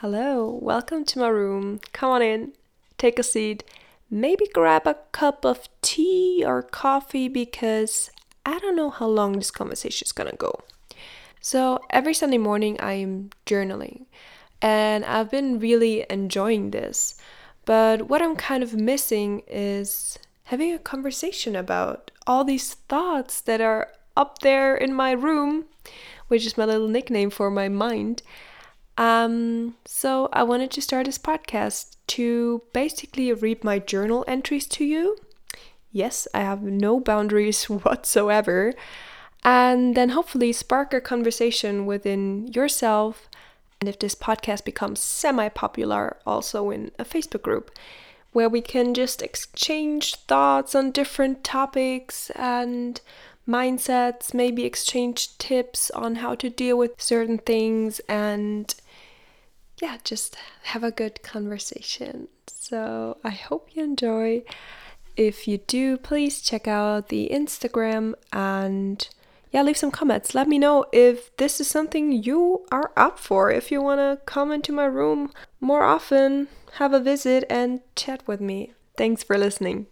Hello, welcome to my room. Come on in, take a seat, maybe grab a cup of tea or coffee because I don't know how long this conversation is gonna go. So, every Sunday morning, I am journaling, and I've been really enjoying this. But what I'm kind of missing is having a conversation about all these thoughts that are up there in my room, which is my little nickname for my mind. Um, so I wanted to start this podcast to basically read my journal entries to you. Yes, I have no boundaries whatsoever. And then hopefully spark a conversation within yourself. And if this podcast becomes semi popular, also in a Facebook group where we can just exchange thoughts on different topics and mindsets, maybe exchange tips on how to deal with certain things and yeah, just have a good conversation. So I hope you enjoy. If you do, please check out the Instagram and yeah, leave some comments. Let me know if this is something you are up for. If you want to come into my room more often, have a visit and chat with me. Thanks for listening.